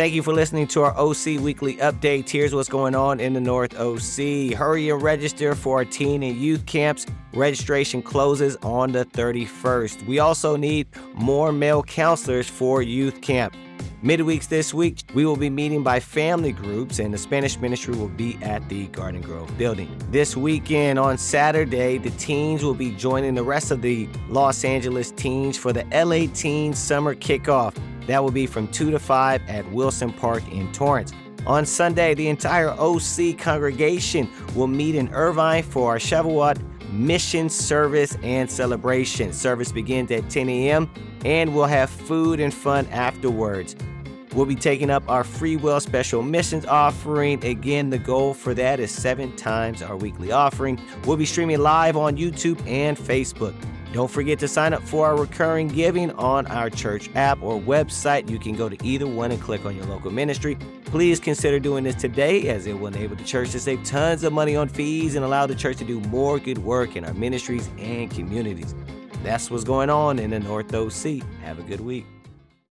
Thank you for listening to our OC Weekly Update. Here's what's going on in the North OC. Hurry and register for our teen and youth camps. Registration closes on the 31st. We also need more male counselors for youth camp. Midweeks this week, we will be meeting by family groups, and the Spanish ministry will be at the Garden Grove building. This weekend on Saturday, the teens will be joining the rest of the Los Angeles teens for the LA Teens Summer Kickoff. That will be from 2 to 5 at Wilson Park in Torrance. On Sunday, the entire OC congregation will meet in Irvine for our Shavuot mission service and celebration. Service begins at 10 a.m. and we'll have food and fun afterwards. We'll be taking up our free will special missions offering. Again, the goal for that is seven times our weekly offering. We'll be streaming live on YouTube and Facebook. Don't forget to sign up for our recurring giving on our church app or website. You can go to either one and click on your local ministry. Please consider doing this today as it will enable the church to save tons of money on fees and allow the church to do more good work in our ministries and communities. That's what's going on in the North OC. Have a good week.